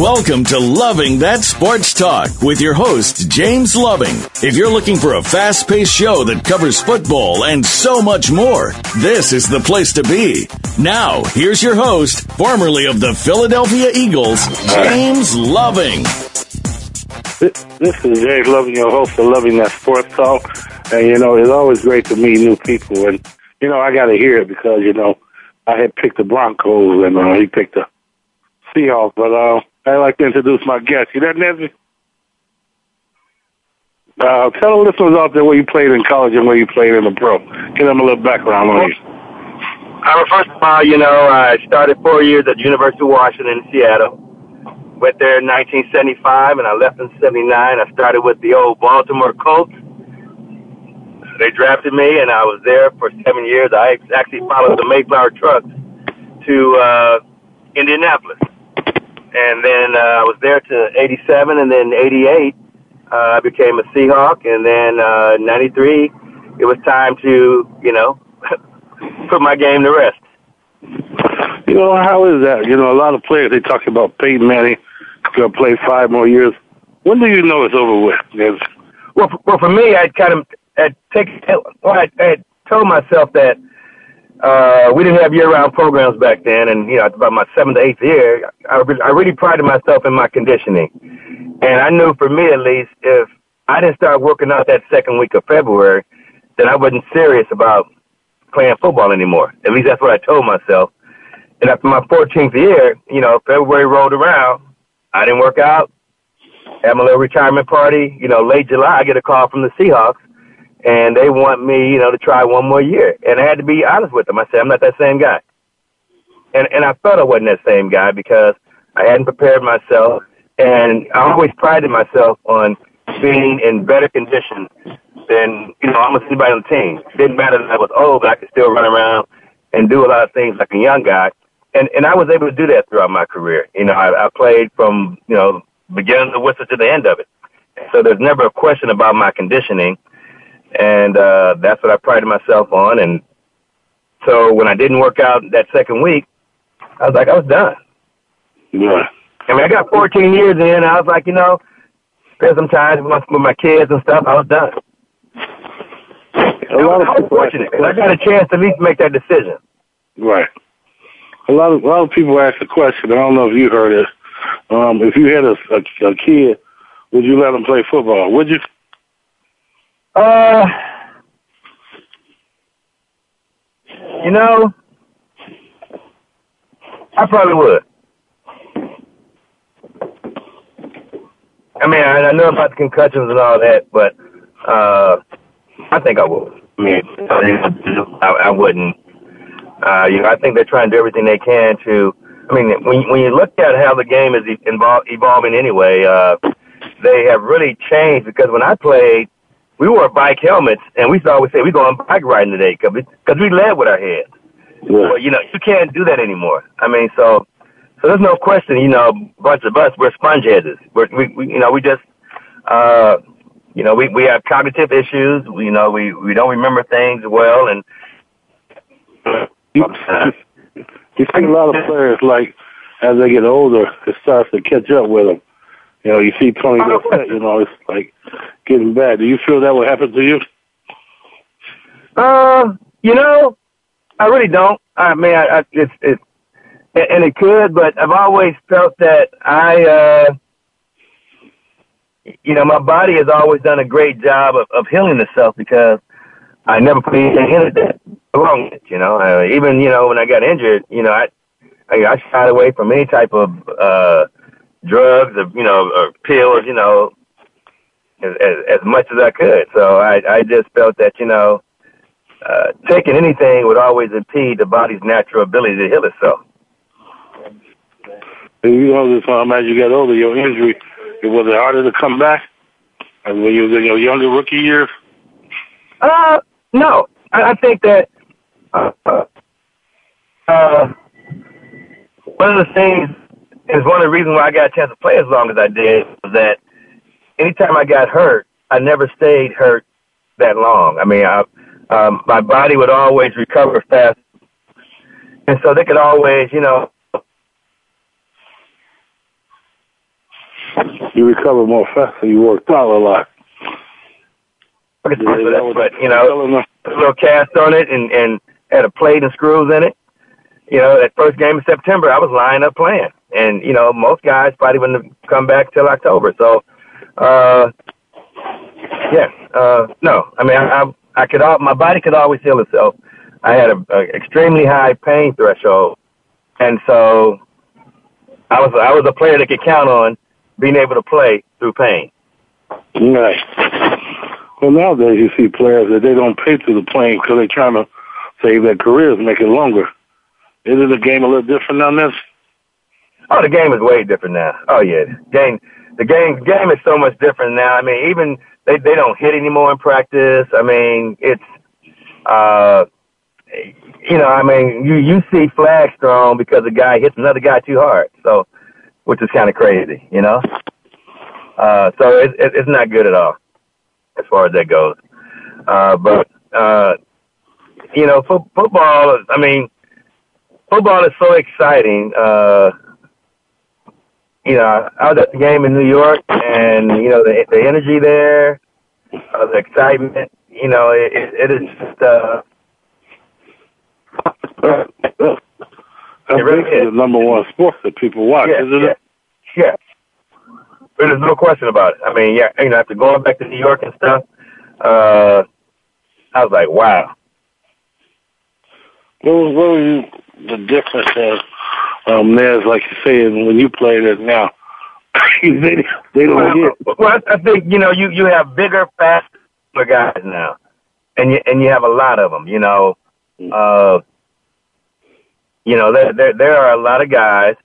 Welcome to Loving That Sports Talk with your host, James Loving. If you're looking for a fast paced show that covers football and so much more, this is the place to be. Now, here's your host, formerly of the Philadelphia Eagles, James Loving. This is James Loving, your host of Loving That Sports Talk. And, you know, it's always great to meet new people. And, you know, I got to hear it because, you know, I had picked the Broncos and uh, he picked the Seahawks. But, uh, I'd like to introduce my guest. You there, Nesby? Uh, tell the listeners out there where you played in college and where you played in the pro. Give them a little background on you. I first of all, you know, I started four years at University of Washington in Seattle. Went there in 1975 and I left in 79. I started with the old Baltimore Colts. They drafted me and I was there for seven years. I actually followed the Mayflower trucks to uh, Indianapolis and then uh, I was there to '87, and then '88 uh, I became a Seahawk, and then uh, '93 it was time to you know put my game to rest. You know how is that? You know, a lot of players they talk about Peyton Manning going to play five more years. When do you know it's over with? Yes. Well, for, well, for me, I'd kind of I'd take well, I had told myself that uh, we didn't have year-round programs back then, and you know, about my seventh, eighth year, I, re- I really prided myself in my conditioning, and I knew for me at least, if I didn't start working out that second week of February, then I wasn't serious about playing football anymore. At least that's what I told myself. And after my 14th year, you know, February rolled around, I didn't work out, had my little retirement party. You know, late July, I get a call from the Seahawks and they want me, you know, to try one more year. And I had to be honest with them. I said, I'm not that same guy. And and I felt I wasn't that same guy because I hadn't prepared myself, and I always prided myself on being in better condition than you know almost anybody on the team. Didn't matter that I was old, but I could still run around and do a lot of things like a young guy. And and I was able to do that throughout my career. You know, I, I played from you know beginning of the whistle to the end of it. So there's never a question about my conditioning and uh, that's what I prided myself on. And so when I didn't work out that second week, I was like, I was done. Yeah. I mean, I got 14 years in. I was like, you know, spend some time with my, with my kids and stuff. I was done. A lot of I was fortunate because I got a chance to at least make that decision. Right. A lot of a lot of people ask the question. I don't know if you heard it. Um, if you had a, a, a kid, would you let him play football? Would you? Uh, you know, I probably would. I mean, I, I know about the concussions and all that, but uh, I think I would. I mean, I, I wouldn't. Uh, you know, I think they're trying to do everything they can to. I mean, when when you look at how the game is evol- evolving anyway, uh, they have really changed because when I played, we wore bike helmets, and we used to always say we going bike riding today because we, we led with our heads. Yeah. Well, you know, you can't do that anymore. I mean, so so there's no question. You know, a bunch of us we're spongeheads. We're, we, we you know we just uh you know we we have cognitive issues. We, you know we we don't remember things well, and you, you see a lot of players like as they get older, it starts to catch up with them. You know, you see Tony Dorsett, you know, it's like getting bad. Do you feel that would happen to you? Uh, you know, I really don't. I mean, I, I it's it's and it could, but I've always felt that I, uh, you know, my body has always done a great job of, of healing itself because I never put anything in it that belonged. You know, uh, even you know when I got injured, you know, I I, I shied away from any type of uh drugs or you know or pills, you know, as, as, as much as I could. So I I just felt that you know uh, taking anything would always impede the body's natural ability to heal itself. You know, this time as you get older, your injury, it was it harder to come back as when you was in your younger rookie years? Uh, no. I, I think that uh, uh, one of the things is one of the reasons why I got a chance to play as long as I did was that anytime I got hurt, I never stayed hurt that long. I mean, I, um, my body would always recover fast, and so they could always, you know. You recover more fast, so you worked out a lot. But you know, put a little cast on it and and had a plate and screws in it. You know, that first game in September, I was lying up playing, and you know, most guys probably wouldn't come back till October. So, uh, yeah, uh, no, I mean, I, I I could, my body could always heal itself. I had a, a extremely high pain threshold, and so I was I was a player that could count on being able to play through pain. Right. Well, nowadays you see players that they don't pay through the pain because they're trying to save their careers, make it longer. Isn't the game a little different on this? Oh, the game is way different now. Oh yeah, game the game game is so much different now. I mean, even they they don't hit anymore in practice. I mean, it's uh you know, I mean, you you see flags thrown because a guy hits another guy too hard. So, which is kind of crazy, you know. Uh, so it, it, it's not good at all as far as that goes. Uh, but uh, you know, fo- football. I mean, football is so exciting. Uh, you know, I was at the game in New York, and you know the the energy there, uh, the excitement. You know, it, it, it is just. Uh, it really is the number one sport that people watch, yeah, isn't yeah. it? Yeah. There's no question about it. I mean, yeah, you know, after going back to New York and stuff, uh, I was like, wow. What was, what you, the difference is um, there's like you say when you play it now. they they don't well, get. Well, I think you know you you have bigger, faster guys now, and you and you have a lot of them. You know, uh, you know there there there are a lot of guys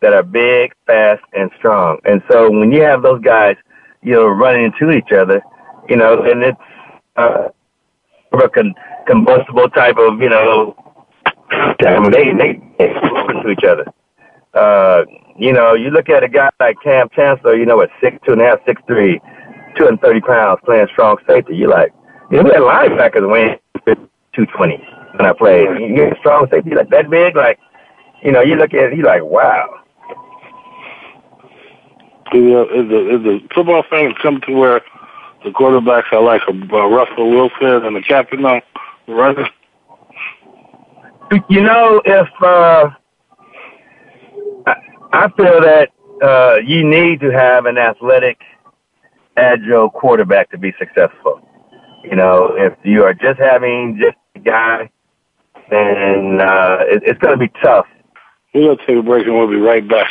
that are big, fast, and strong, and so when you have those guys, you know, running into each other, you know, and it's uh, a con- combustible type of you know. They they they to each other. Uh, you know, you look at a guy like Kam Chancellor, you know, at six two and a half, six three, two hundred thirty pounds, playing strong safety. You like, you know, we had linebackers weighing two twenty when I played. You get strong safety like that big, like, you know, you look at it, you like, wow. Yeah, is the is the football fans come to where the quarterbacks are like a, a Russell Wilson and the captain now running? You know, if uh, I feel that uh, you need to have an athletic, agile quarterback to be successful. You know, if you are just having just a guy, then uh, it, it's going to be tough. We're going to take a break and we'll be right back.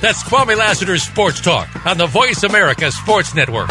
That's Kwame Lassiter's Sports Talk on the Voice America Sports Network.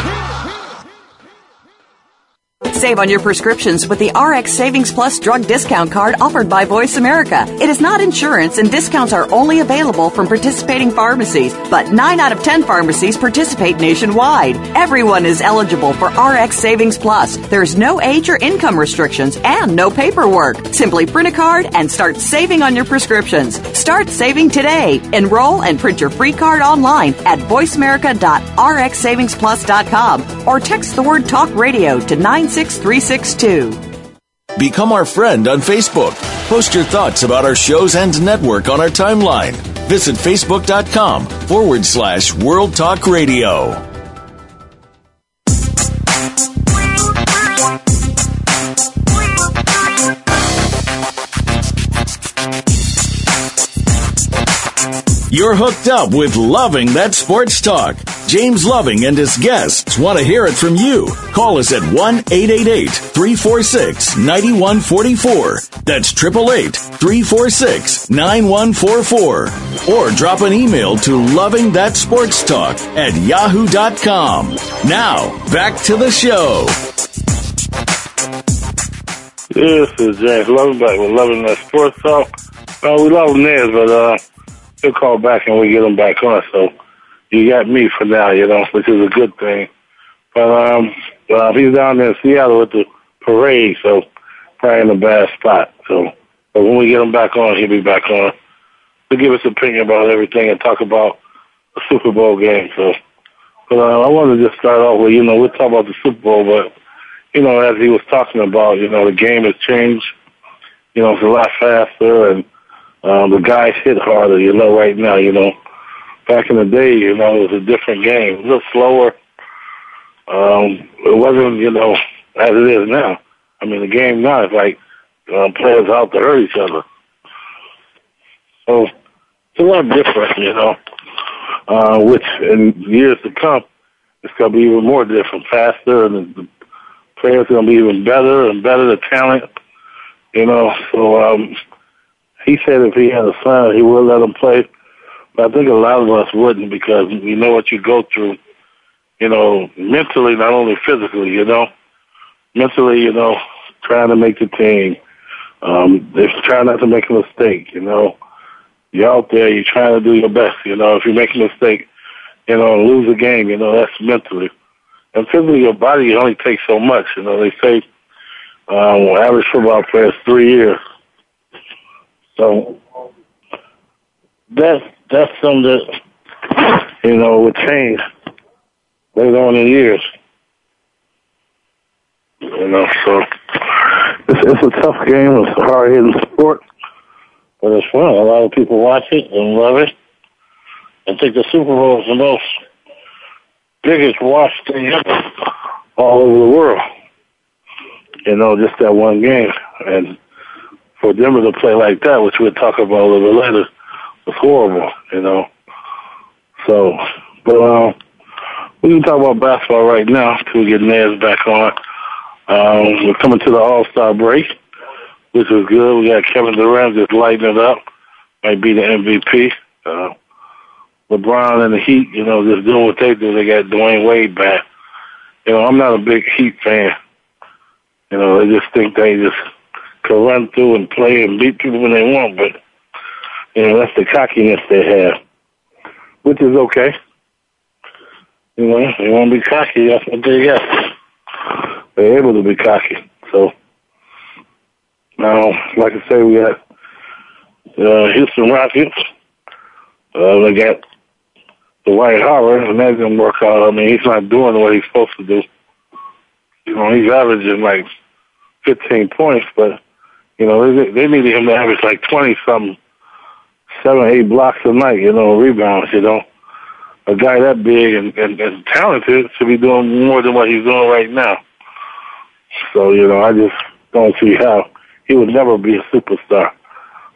Save on your prescriptions with the RX Savings Plus drug discount card offered by Voice America. It is not insurance and discounts are only available from participating pharmacies, but 9 out of 10 pharmacies participate nationwide. Everyone is eligible for RX Savings Plus. There's no age or income restrictions and no paperwork. Simply print a card and start saving on your prescriptions. Start saving today. Enroll and print your free card online at voiceamerica.rxsavingsplus.com or text the word talk radio to 96 6362. Become our friend on Facebook. Post your thoughts about our shows and network on our timeline. Visit facebook.com forward slash World Talk Radio. You're hooked up with Loving That Sports Talk. James Loving and his guests want to hear it from you. Call us at 1 888 346 9144. That's 888 346 9144. Or drop an email to Loving That Sports Talk at yahoo.com. Now, back to the show. This is James Loving back with Loving That Sports Talk. Uh, we love Nez, but uh, he'll call back and we get him back on. So you got me for now, you know, which is a good thing. But um, uh, he's down there in Seattle with the parade, so probably in a bad spot. So, but when we get him back on, he'll be back on to give us opinion about everything and talk about the Super Bowl game. So, but uh, I wanted to just start off with, you know, we'll talk about the Super Bowl, but you know, as he was talking about, you know, the game has changed. You know, it's a lot faster and um, the guys hit harder, you know, right now, you know. Back in the day, you know, it was a different game. A little slower. Um, it wasn't, you know, as it is now. I mean, the game now is like um, players out to hurt each other. So it's a lot different, you know, uh, which in years to come, it's going to be even more different, faster, and the players going to be even better and better, the talent, you know. So um, he said if he had a son, he would let him play. But I think a lot of us wouldn't because you know what you go through, you know, mentally, not only physically, you know. Mentally, you know, trying to make the team. Um, they're trying not to make a mistake, you know. You're out there, you're trying to do your best, you know. If you make a mistake, you know, lose a game, you know, that's mentally. And physically, your body only takes so much, you know. They say um, average football player is three years. So that's that's something that you know would change later on in years. You know, so it's, it's a tough game. It's a hard hitting sport, but it's fun. A lot of people watch it and love it. I think the Super Bowl is the most biggest watched thing ever all over the world. You know, just that one game. And for Denver to play like that, which we'll talk about a little bit later, was horrible, you know. So, but um, we can talk about basketball right now till we get Nez back on. Um, we're coming to the All Star break, which is good. We got Kevin Durant just lighting it up, might be the MVP. Uh, LeBron and the Heat, you know, just doing what they do. They got Dwyane Wade back. You know, I'm not a big Heat fan. You know, they just think they just can run through and play and beat people when they want, but you know that's the cockiness they have, which is okay. You know, they want to be cocky. That's what they got. They're able to be cocky. So now, like I say, we got uh, Houston Rockets. Uh, they got the Dwight Howard, and that didn't work out. I mean, he's not doing what he's supposed to do. You know, he's averaging like 15 points, but you know, they, they needed him to average like 20 something, seven, eight blocks a night, you know, rebounds, you know. a guy that big and, and, and talented should be doing more than what he's doing right now. So, you know, I just don't see how he would never be a superstar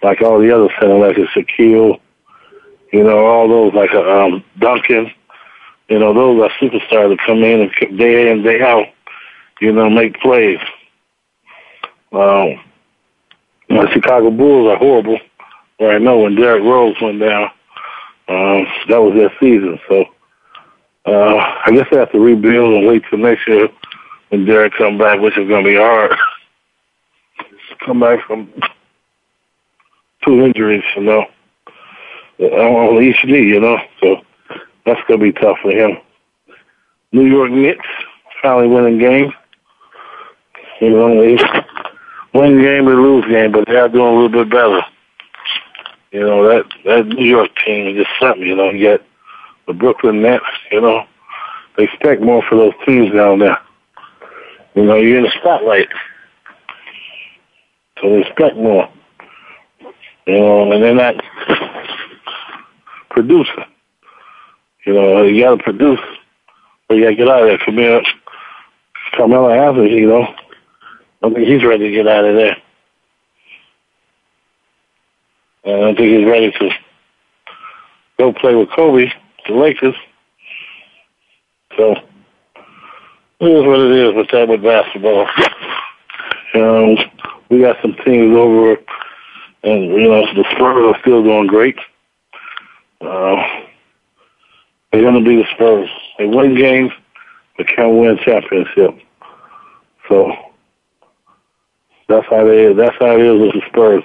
like all the other centers, like a Shaquille, you know, all those like a, um, Duncan. You know, those are superstars that come in and day in, day out, you know, make plays. Um, the Chicago Bulls are horrible right now. When Derrick Rose went down, um, that was their season. So uh, I guess they have to rebuild and wait till next year when Derrick come back, which is going to be hard. come back from two injuries, you know, on each knee, you know. So that's going to be tough for him. New York Knicks finally winning game. You know, they win game or lose game, but they are doing a little bit better. You know, that, that New York team is just something, you know. You get the Brooklyn Nets, you know. They expect more for those teams down there. You know, you're in the spotlight. So they expect more. You know, and they're not producing. You know, you gotta produce, but you gotta get out of there. Camille, Carmelo Anthony, you know, I think he's ready to get out of there. And I think he's ready to go play with Kobe, the Lakers. So, it is what it is with that with basketball. Um, we got some teams over and you know the Spurs are still doing great. Uh, they're going to be the Spurs. They win games, but can't win championship. So that's how they. That's how it is with the Spurs.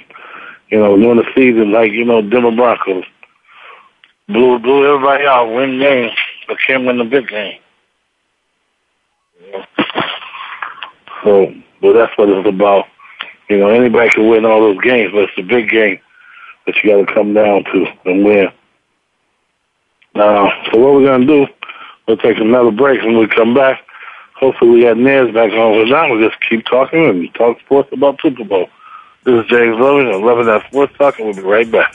You know, during the season, like you know, Denver Broncos blew blew everybody out, win games, but can't win the big game. So, but that's what it's about. You know, anybody can win all those games, but it's the big game that you got to come down to and win. Uh, so what we're going to do, we'll take another break and we come back. Hopefully we got Nez back on. But now we'll just keep talking and talk sports about Super Bowl. This is James Loving of Loving That Sports Talk, and we'll be right back.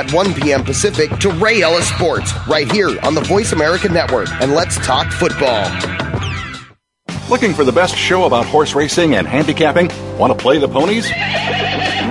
at 1 p.m. Pacific to Ray Ellis Sports right here on the Voice America Network. And let's talk football. Looking for the best show about horse racing and handicapping? Want to play the ponies?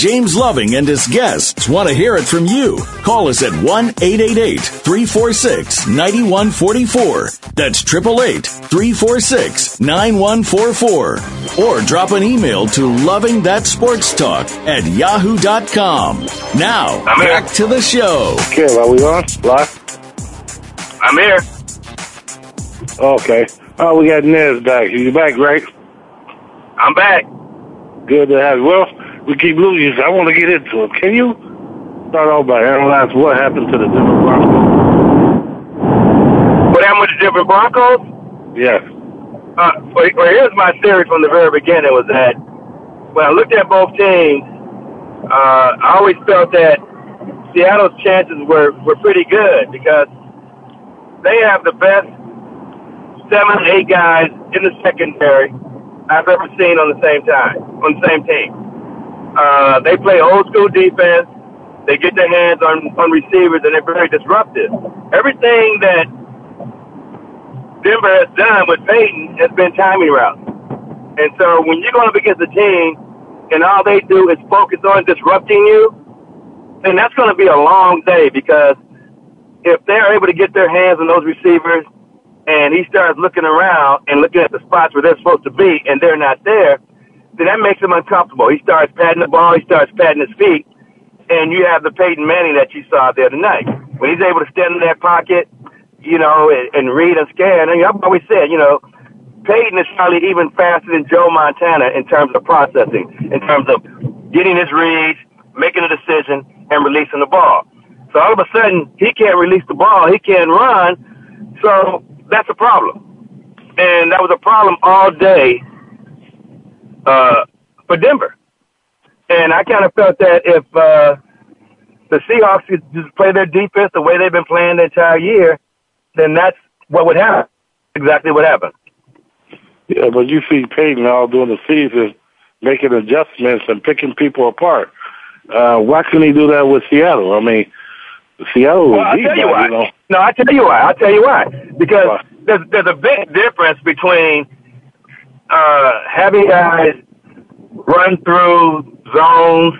James Loving and his guests want to hear it from you. Call us at 1 888 346 9144. That's 888 346 9144. Or drop an email to Loving That Sports Talk at yahoo.com. Now, I'm here. back to the show. Okay, are we on? Live? I'm here. Okay. Oh, we got Nez back. You back, right? I'm back. Good to have you. Well, we keep losing, so I want to get into it. Can you start off by analyzing what happened to the Denver Broncos? What happened with the Denver Broncos? Yes. Uh, well, well, here's my theory from the very beginning was that when I looked at both teams, uh, I always felt that Seattle's chances were, were pretty good because they have the best seven, eight guys in the secondary. I've ever seen on the same time, on the same team. Uh, they play old school defense. They get their hands on, on receivers and they're very disruptive. Everything that Denver has done with Peyton has been timing routes. And so when you're going up against a team and all they do is focus on disrupting you, then that's going to be a long day because if they're able to get their hands on those receivers and he starts looking around and looking at the spots where they're supposed to be and they're not there, then that makes him uncomfortable. He starts patting the ball, he starts patting his feet, and you have the Peyton Manning that you saw there tonight. When he's able to stand in that pocket, you know, and, and read and scan, and I've always said, you know, Peyton is probably even faster than Joe Montana in terms of processing, in terms of getting his reads, making a decision, and releasing the ball. So all of a sudden, he can't release the ball, he can't run, so that's a problem. And that was a problem all day uh, for Denver. And I kind of felt that if uh, the Seahawks could just play their defense the way they've been playing the entire year, then that's what would happen. Exactly what happened. Yeah, but you see Peyton all during the season making adjustments and picking people apart. Uh, why couldn't he do that with Seattle? I mean, Seattle well, I'll tell you why. You know. No, I'll tell you why. I'll tell you why. Because why? there's there's a big difference between uh, having guys run through zones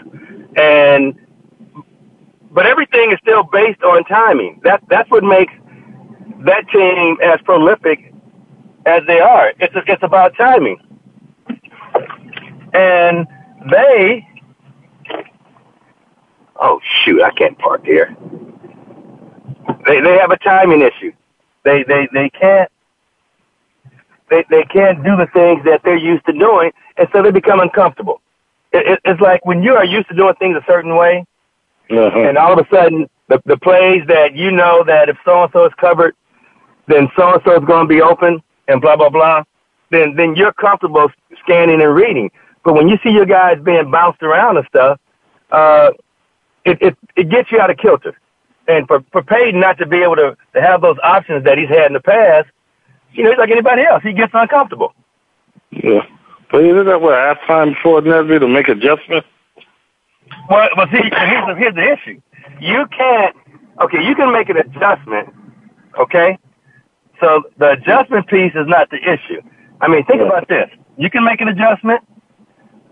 and but everything is still based on timing. That that's what makes that team as prolific as they are. It's it's about timing. And they oh shoot, I can't park here. They they have a timing issue. They they they can't they they can't do the things that they're used to doing, and so they become uncomfortable. It, it, it's like when you are used to doing things a certain way, uh-huh. and all of a sudden the the plays that you know that if so and so is covered, then so and so is going to be open, and blah blah blah. Then then you're comfortable scanning and reading. But when you see your guys being bounced around and stuff, uh, it, it it gets you out of kilter. And for for Peyton not to be able to, to have those options that he's had in the past, you know, he's like anybody else. He gets uncomfortable. Yeah. But isn't that what halftime before Nesby to make adjustments? Well, well, see, here's the, here's the issue. You can't. Okay, you can make an adjustment. Okay, so the adjustment piece is not the issue. I mean, think yeah. about this. You can make an adjustment,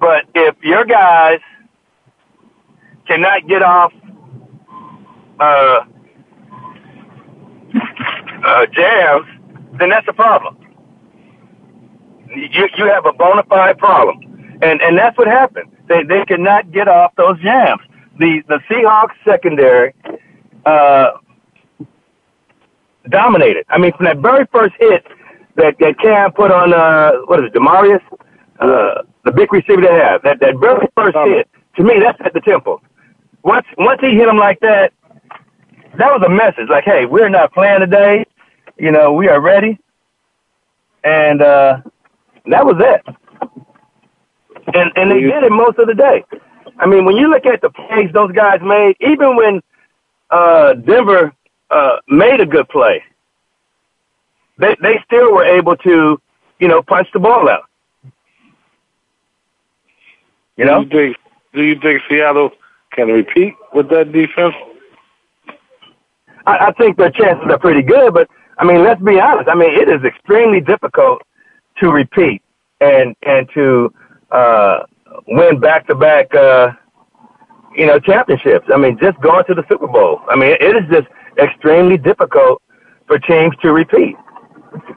but if your guys cannot get off uh, uh, jams, then that's a problem. You, you have a bona fide problem. And, and that's what happened. They, they could not get off those jams. The, the Seahawks secondary, uh, dominated. I mean, from that very first hit that, that Kam put on, uh, what is it, Demaryius? Uh, the big receiver they have. That, that very first hit, to me, that's at the temple. Once, once he hit him like that, that was a message. Like, hey, we're not playing today. You know, we are ready. And, uh, that was it. And, and they did it most of the day. I mean, when you look at the plays those guys made, even when, uh, Denver uh, made a good play, they they still were able to, you know, punch the ball out. You know? Do you think, do you think Seattle can repeat with that defense? I, I think their chances are pretty good, but I mean, let's be honest. I mean, it is extremely difficult to repeat and and to uh, win back to back, you know, championships. I mean, just going to the Super Bowl. I mean, it is just extremely difficult for teams to repeat.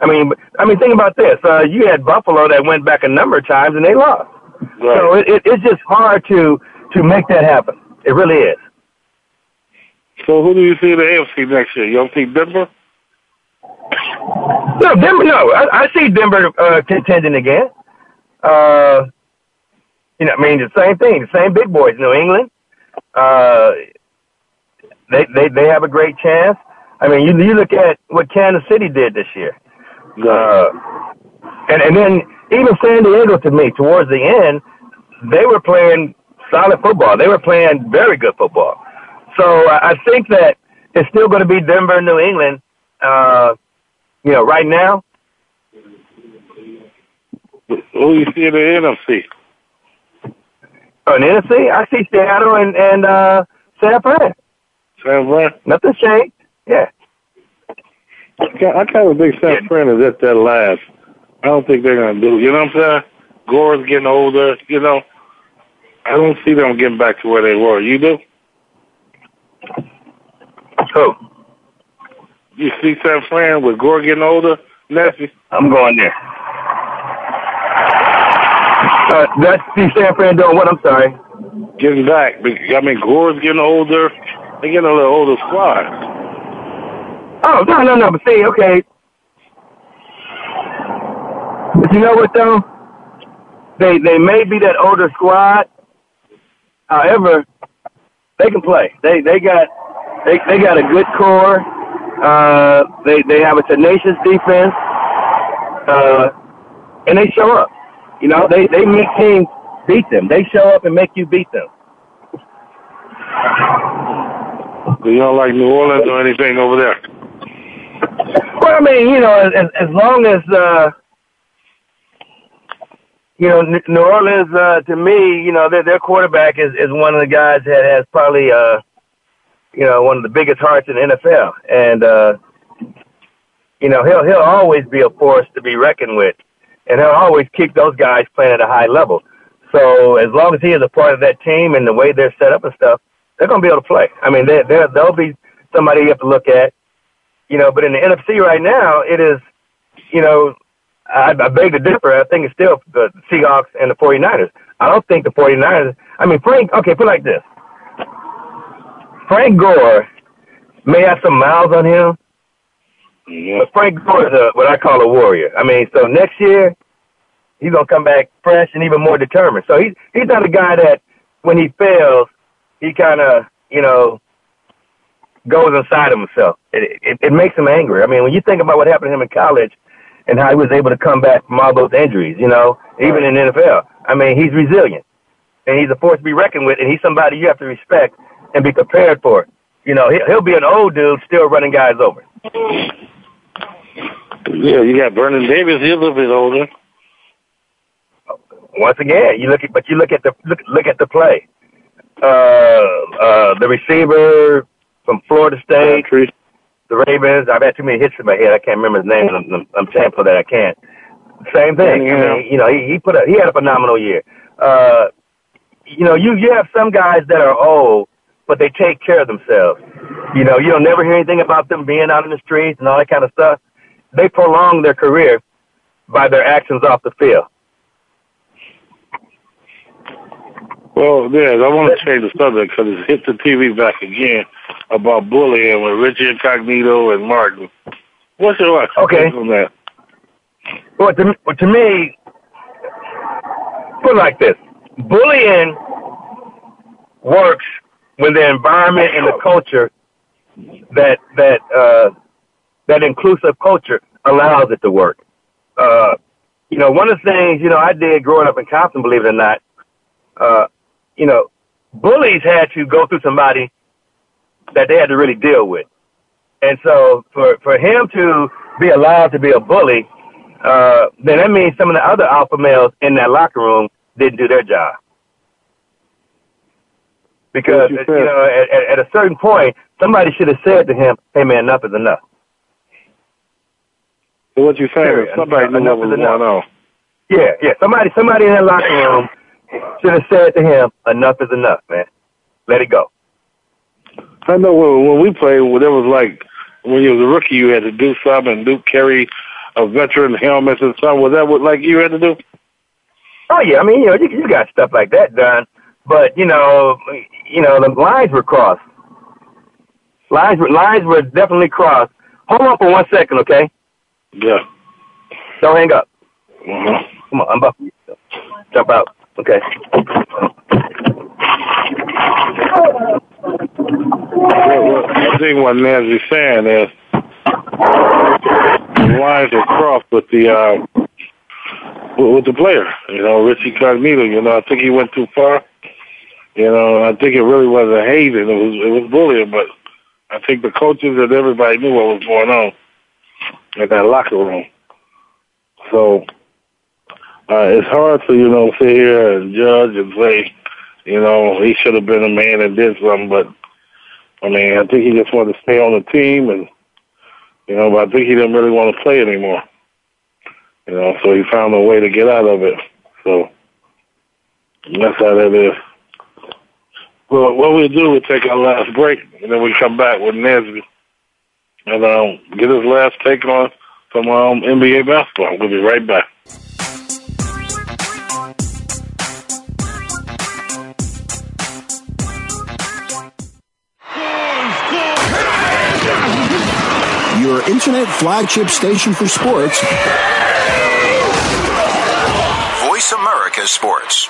I mean, I mean, think about this. Uh, you had Buffalo that went back a number of times and they lost. Right. So it, it, it's just hard to to make that happen. It really is. So who do you see in the AFC next year? You don't see Denver? No, Denver. No, I, I see Denver uh, contending again. Uh, you know, I mean, the same thing, the same big boys. New England. Uh, they they they have a great chance. I mean, you you look at what Kansas City did this year, uh, and and then even San Diego to me towards the end, they were playing solid football. They were playing very good football. So I think that it's still going to be Denver, New England. Uh, you know, right now. Who you see in the NFC? Oh, in the NFC, I see Seattle and and uh, San Fran. San Fran. Nothing changed. Yeah. I kind of think San Fran is at that last. I don't think they're gonna do. You know what I'm saying? Gore's getting older. You know, I don't see them getting back to where they were. You do? Who? You see San Fran with Gore getting older, Nesby? I'm going there. Uh, that's see San Fran doing what? I'm sorry. Getting back. I mean, Gore's getting older. They're getting a little older squad. Oh no no no! But see, okay. But you know what though? They they may be that older squad. However, they can play. They they got they they got a good core. Uh, they they have a tenacious defense, uh, and they show up. You know, they they make teams beat them. They show up and make you beat them. Do you don't like New Orleans or anything over there? Well, I mean, you know, as as long as uh, you know, New Orleans uh, to me, you know, their their quarterback is is one of the guys that has probably uh, you know, one of the biggest hearts in the NFL, and uh, you know, he'll he'll always be a force to be reckoned with, and he'll always keep those guys playing at a high level. So as long as he is a part of that team and the way they're set up and stuff, they're going to be able to play. I mean, they they they'll be somebody you have to look at, you know. But in the NFC right now, it is, you know, I, I beg to differ. I think it's still the Seahawks and the 49ers. I don't think the 49ers. I mean, Frank. Okay, put it like this. Frank Gore may have some miles on him, yeah. but Frank Gore is a, what I call a warrior. I mean, so next year he's gonna come back fresh and even more determined. So he's he's not a guy that when he fails, he kind of you know goes inside of himself. It, it it makes him angry. I mean, when you think about what happened to him in college and how he was able to come back from all those injuries, you know, even in the NFL. I mean, he's resilient and he's a force to be reckoned with, and he's somebody you have to respect and be prepared for it. You know, he'll, he'll be an old dude still running guys over. Yeah, you got Vernon Davis. He's a little bit older. Once again, you look at, but you look at the look, look at the play. Uh, uh, the receiver from Florida State, the Ravens. I've had too many hits in my head. I can't remember his name. I'm, I'm, I'm thankful that I can't. Same thing. I mean, you know, he, he put a he had a phenomenal year. Uh, you know, you you have some guys that are old, but they take care of themselves. You know, you don't never hear anything about them being out in the streets and all that kind of stuff. They prolong their career by their actions off the field. Well, yeah, I want to change the subject because it's hit the TV back again about bullying with Richie Incognito and Martin. What's your Okay. on that? Well, to, well, to me, put it like this: bullying works when the environment and the culture that that uh, that inclusive culture allows it to work. Uh, you know, one of the things you know I did growing up in Compton, believe it or not, uh, you know, bullies had to go through somebody that they had to really deal with, and so for for him to be allowed to be a bully, uh, then that means some of the other alpha males in that locker room didn't do their job. Because you you, know, at, at, at a certain point, somebody should have said to him, "Hey, man, enough is enough." So what you saying is somebody knew Enough what is was enough. going on. Yeah, yeah. Somebody, somebody in that locker room should have said to him, "Enough is enough, man. Let it go." I know when, when we played, well, there was like when you was a rookie, you had to do something and do carry a veteran helmet and something. Was that what like you had to do? Oh yeah, I mean, you know, you, you got stuff like that done, but you know, you know, the lines were crossed. Lines were lines were definitely crossed. Hold on for one second, okay? Yeah. Don't hang up. Uh-huh. Come on, I'm buffing you. Jump out, okay? Well, I think what Nesby's saying is the lines are crossed with the uh, with, with the player. You know, Richie Cognito. You know, I think he went too far. You know, I think it really wasn't hazing. It was it was bullying, but I think the coaches and everybody knew what was going on in that locker room. So, uh, it's hard to you know sit here and judge and say, you know, he should have been a man that did something. But I mean, I think he just wanted to stay on the team, and you know, but I think he didn't really want to play anymore. You know, so he found a way to get out of it. So that's how that is. Well, what we'll do, we'll take our last break, and then we come back with Nesby and um, get his last take on some um, NBA basketball. We'll be right back. Your internet flagship station for sports. Voice America Sports.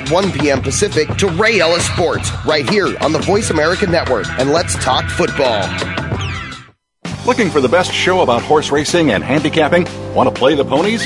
1 p.m. Pacific to Ray Ellis Sports right here on the Voice America Network. And let's talk football. Looking for the best show about horse racing and handicapping? Want to play the ponies?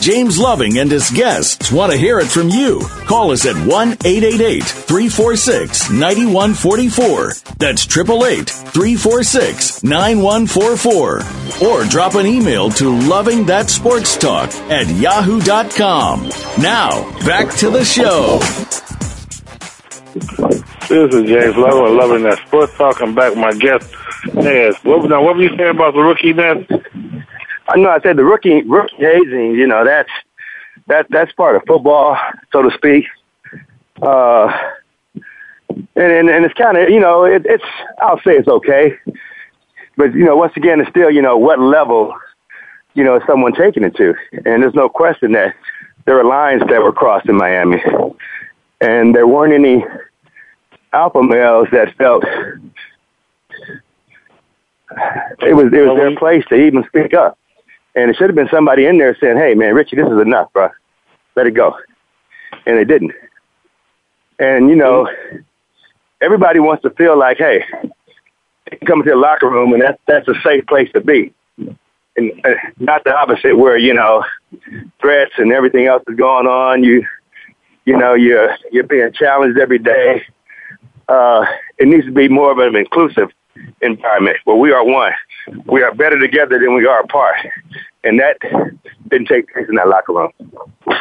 James Loving and his guests want to hear it from you. Call us at 1 888 346 9144. That's 888 346 9144. Or drop an email to Loving That Sports Talk at yahoo.com. Now, back to the show. This is James Loving, loving that sports talk. I'm back with my guest, Nez. What, now, what were you saying about the rookie, Nez? I know I said the rookie rookie hazing, you know, that's that that's part of football, so to speak. Uh, and and, and it's kind of you know it, it's I'll say it's okay, but you know once again it's still you know what level you know is someone taking it to, and there's no question that there were lines that were crossed in Miami, and there weren't any alpha males that felt it was it was their place to even speak up. And it should have been somebody in there saying, "Hey, man, Richie, this is enough, bro. Let it go." And they didn't. And you know, everybody wants to feel like, "Hey, come into the locker room, and that's that's a safe place to be." And uh, not the opposite, where you know, threats and everything else is going on. You, you know, you're you're being challenged every day. Uh, it needs to be more of an inclusive environment where we are one. We are better together than we are apart. And that didn't take place in that locker room.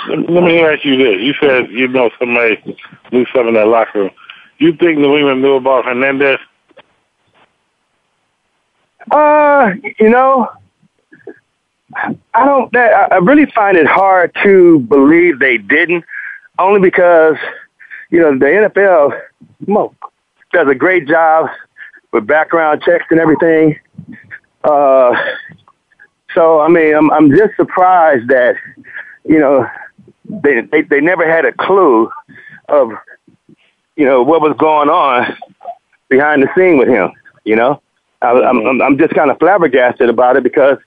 Let me ask you this. You said you know somebody knew something in that locker room. You think New England knew about Hernandez? Uh, you know, I don't. That, I really find it hard to believe they didn't, only because you know the NFL does a great job with background checks and everything. Uh, so I mean, I'm I'm just surprised that you know they they they never had a clue of you know what was going on behind the scene with him. You know, I, I'm I'm I'm just kind of flabbergasted about it because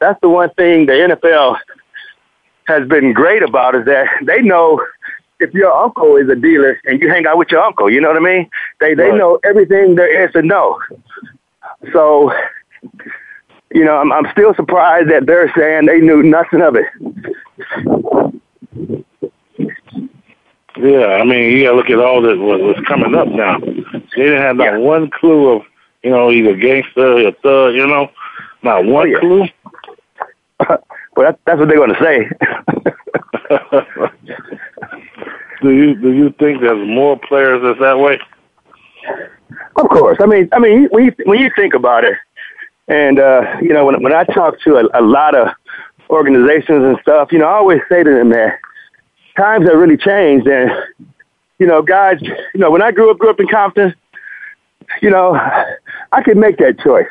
that's the one thing the NFL has been great about is that they know if your uncle is a dealer and you hang out with your uncle, you know what I mean? They they Right. know everything there is to know. So, you know, I'm I'm still surprised that they're saying they knew nothing of it. Yeah, I mean, you got to look at all that was, was coming up now. They didn't have not one clue of, you know, either gangster or thug, you know, not oh, one Oh, yeah. clue. Well, that's, that's what they're going to say. do you do you think there's more players that's that way? Of course. I mean, I mean, when you, when you think about it, and uh, you know, when when I talk to a, a lot of organizations and stuff, you know, I always say to them that times have really changed, and you know, guys, you know, when I grew up, grew up in Compton, you know, I could make that choice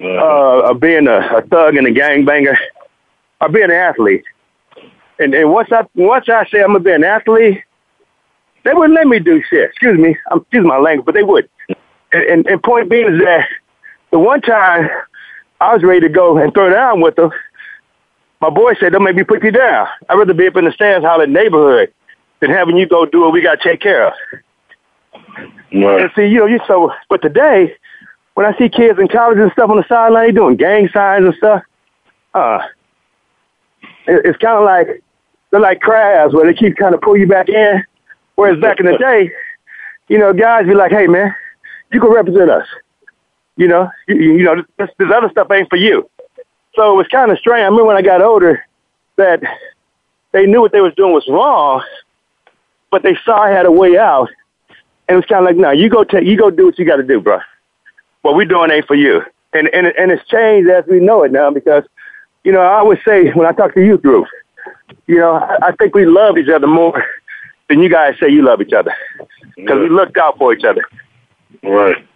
uh, of being a, a thug and a gangbanger, or being an athlete. And and once I once I say I'm gonna be an athlete, they wouldn't let me do shit. Excuse me, I'm excuse my language, but they would. And, and and point being is that the one time I was ready to go and throw down with them, my boy said, "Don't make me put you down. I'd rather be up in the stands, hollering neighborhood, than having you go do what we got to take care of." Right. And see, you know, you so, but today, when I see kids in college and stuff on the sideline they doing gang signs and stuff, uh, it, it's kind of like they're like crabs where they keep kind of pull you back in. Whereas back in the day, you know, guys be like, "Hey, man, you can represent us." You know, you, you know, this, this other stuff ain't for you. So it was kind of strange. I remember when I got older that they knew what they was doing was wrong, but they saw I had a way out, and it was kind of like, "No, you go take, you go do what you got to do, bro. What we doing ain't for you." And and and it's changed as we know it now because, you know, I always say when I talk to youth groups, you know, I, I think we love each other more than you guys say you love each other because we looked out for each other. Right.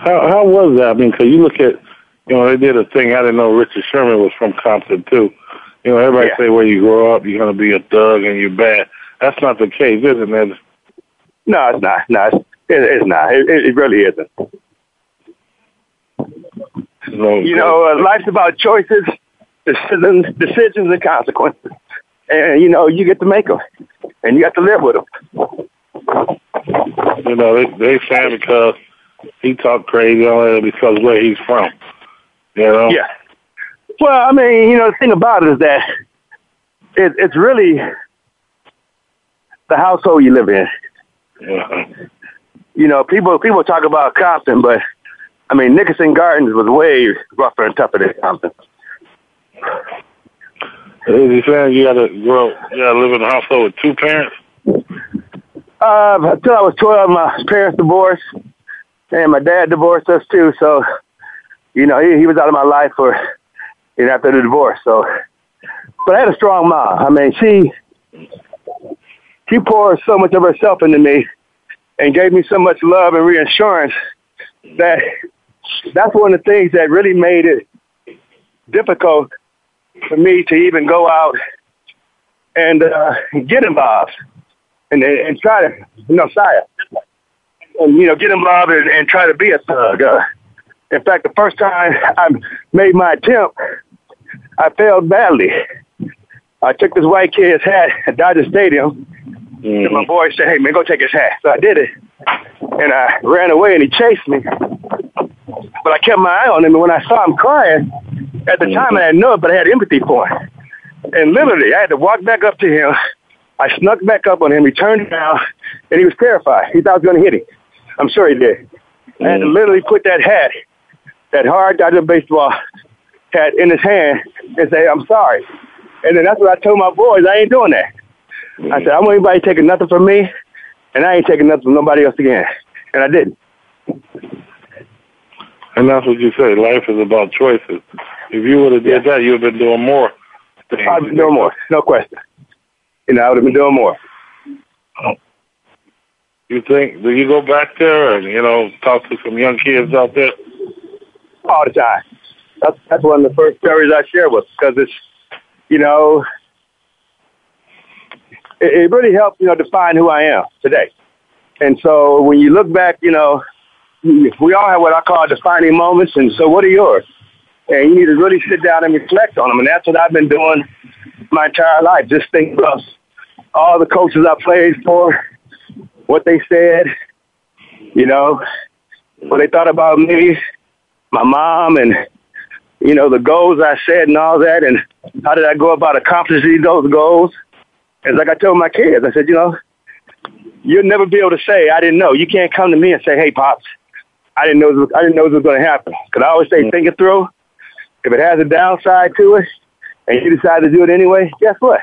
How how was that? I mean, because you look at, you know, they did a thing. I didn't know Richard Sherman was from Compton too. You know, everybody Yeah. say where you grow up, you're gonna be a thug and you're bad. That's not the case, is it, man? No, it's not. No, it's, it, it's not. It, it really isn't. No, You know, uh, life's about choices, decisions, decisions, and consequences. And you know, you get to make them, and you got to live with them. you know, they they saying because he talked crazy on it because where he's from. You know. Yeah. Well, I mean, you know, the thing about it is that it, it's really the household you live in. Uh-huh. You know, people people talk about Compton, but I mean, Nickerson Gardens was way rougher and tougher than Compton. Is he saying you gotta grow, you gotta live in a household with two parents? Uh, until I was 12, my parents divorced, and my dad divorced us too. So, you know, he, he was out of my life for, you know, after the divorce. So, but I had a strong mom. I mean, she, she poured so much of herself into me and gave me so much love and reassurance that that's one of the things that really made it difficult for me to even go out and uh, get involved and and try to you know sire and you know get involved and, and try to be a thug. Uh, in fact, the first time I made my attempt, I failed badly. I took this white kid's hat at Dodger Stadium, and my boy said, "Hey man, go take his hat." So I did it, and I ran away, and he chased me. But I kept my eye on him, and when I saw him crying, at the time I didn't know it, but I had empathy for him. And literally, I had to walk back up to him. I snuck back up on him. He turned around, and he was terrified. He thought I was going to hit him. I'm sure he did. To mm. literally put that hat, that hard Dodger baseball hat, in his hand and say, "I'm sorry." And then that's what I told my boys. I ain't doing that. I mm. said, "I want anybody taking nothing from me, and I ain't taking nothing from nobody else again." And I didn't. And that's what you say. Life is about choices. If you would have did that, you'd have been doing more. Things. I'd been doing more, no question. You know, I would have been doing more. Oh. You think? Do you go back there and you know talk to some young kids out there? all the time. That's that's one of the first stories I share with because it's, you know, it, it really helped you know define who I am today. And so when you look back, you know, we all have what I call defining moments. And so what are yours? And you need to really sit down and reflect on them. And that's what I've been doing my entire life. Just think about all the coaches I played for, what they said, you know, what they thought about me, my mom, and, you know, the goals I set and all that. And how did I go about accomplishing those goals? And like I told my kids, I said, you know, you'll never be able to say, I didn't know. You can't come to me and say, hey, Pops, I didn't know, this- I didn't know this was going to happen. Because I always say, think it through. If it has a downside to it, and you decide to do it anyway, guess what?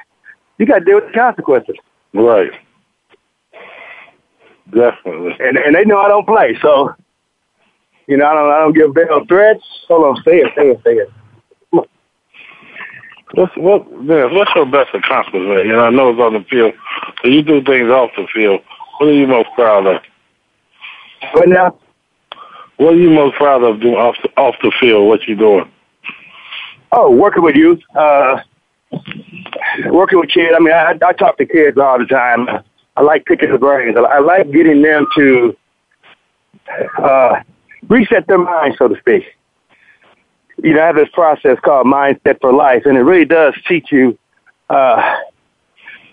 You got to deal with the consequences. Right. Definitely. And and they know I don't play, so you know I don't I don't give Bell threats. Hold on, say it, say it, say it. What's what? What's your best accomplishment? You know, I know it's on the field, so you do things off the field. What are you most proud of? What now? What are you most proud of doing off the, off the field? What you doing? Oh, working with youth, uh, working with kids. I mean, I, I talk to kids all the time. I like picking the brains. I, like getting them to uh, reset their mind, so to speak. You know, I have this process called Mindset for Life, and it really does teach you uh,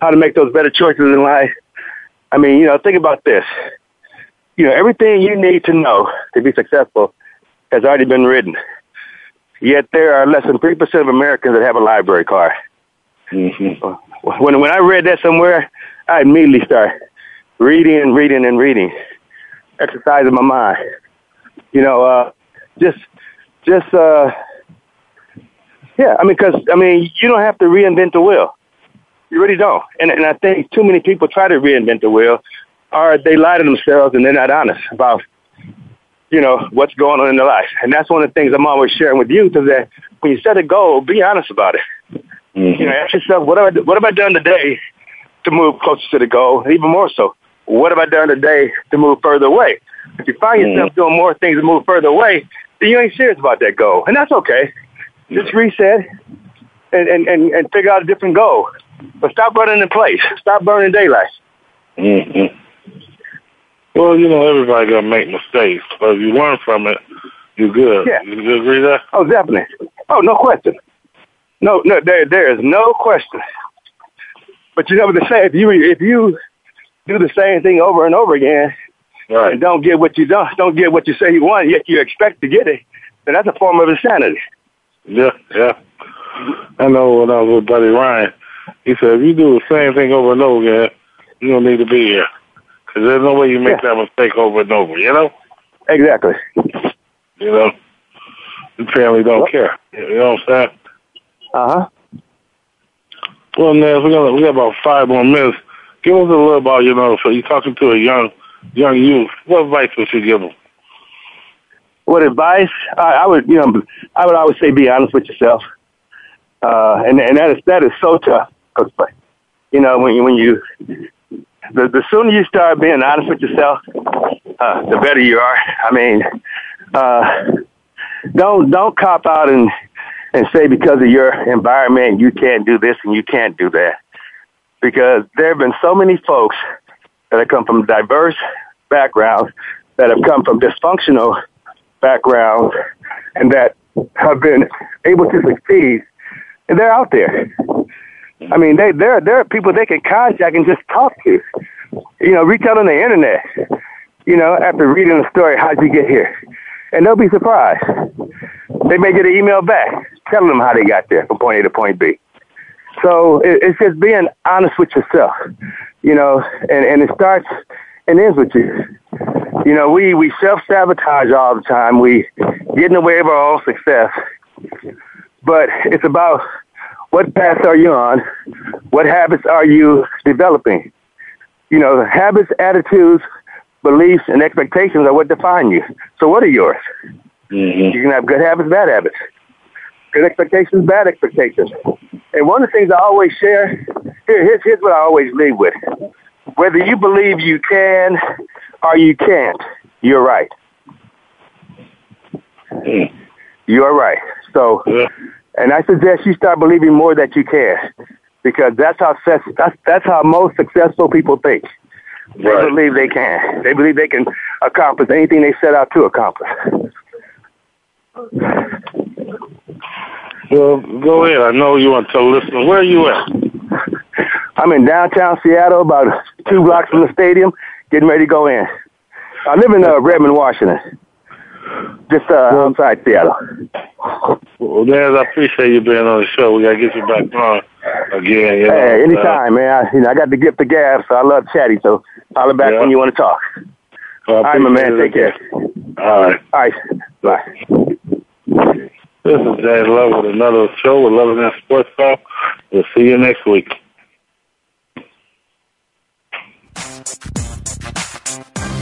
how to make those better choices in life. I mean, you know, think about this. You know, everything you need to know to be successful has already been written. Yet there are less than 3% of Americans that have a library card. Mm-hmm. When, when I read that somewhere, I immediately start reading and reading and reading, exercising my mind. You know, uh, just, just, uh, yeah, I mean, cause, I mean, you don't have to reinvent the wheel. You really don't. And, and I think too many people try to reinvent the wheel or they lie to themselves and they're not honest about, you know, what's going on in their life. And that's one of the things I'm always sharing with you, is that when you set a goal, be honest about it. Mm-hmm. You know, ask yourself, what have I, what have I done today to move closer to the goal? And even more so, what have I done today to move further away? If you find yourself Mm-hmm. doing more things to move further away, then you ain't serious about that goal. And that's okay. Just reset and, and, and, and figure out a different goal. But stop running in place. Stop burning daylight. Mm-hmm. Well, you know, everybody gonna make mistakes, but if you learn from it, you're good. Yeah. You, you agree that? Oh, definitely. Oh, no question. No, no, there, there is no question. But you know what they say: if you if you do the same thing over and over again, Right. and don't get what you don't don't get what you say you want, yet you expect to get it, then that's a form of insanity. Yeah, yeah. I know when I was with Buddy Ryan, he said, if you do the same thing over and over again, you don't need to be here. Because there's no way you make that mistake over and over, you know? Exactly. You know? You family don't care. You know what I'm saying? Uh huh. Well, Naz, we got, we got about five more minutes. Give us a little about, you know, so you're talking to a young young youth. What advice would you give them? What advice? I, I would, you know, I would always say be honest with yourself. Uh, and and that is that is so tough. 'Cause, you know, when you when you the the sooner you start being honest with yourself, uh, the better you are. I mean, uh, don't don't cop out and and say because of your environment you can't do this and you can't do that. Because there have been so many folks that have come from diverse backgrounds that have come from dysfunctional backgrounds and that have been able to succeed. And they're out there. I mean, they there there are people they can contact and just talk to. You know, reach out on the internet. You know, after reading the story, how'd you get here? And they'll be surprised. They may get an email back telling them how they got there from point A to point B. So it, it's just being honest with yourself, you know, and, and it starts and ends with you. You know, we, we self sabotage all the time. We get in the way of our own success. But it's about what path are you on? What habits are you developing? You know, habits, attitudes, beliefs, and expectations are what define you. So what are yours? Mm-hmm. You can have good habits, bad habits. Good expectations, bad expectations. And one of the things I always share, here, here's, here's what I always lead with. Whether you believe you can or you can't, you're right. Mm. You're right. So, and I suggest you start believing more that you can, because that's how that's that's how most successful people think. They Right. believe they can. They believe they can accomplish anything they set out to accomplish. Well, go ahead. I know you want to tell listeners. Where are you at? I'm in downtown Seattle, about two blocks from the stadium, getting ready to go in. I live in uh, Redmond, Washington, just uh, outside Seattle. Well, Naz, I appreciate you being on the show. We got to get you back on again. You know, Hey, uh, anytime, man. I, you know, I got the gift of gab, so I love chatty. So holler back Yeah. when you want to talk. well, All right, my man. Take care. All right. All right. Bye. This is Jay Love with another show with Loving That Sports Talk. We'll see you next week.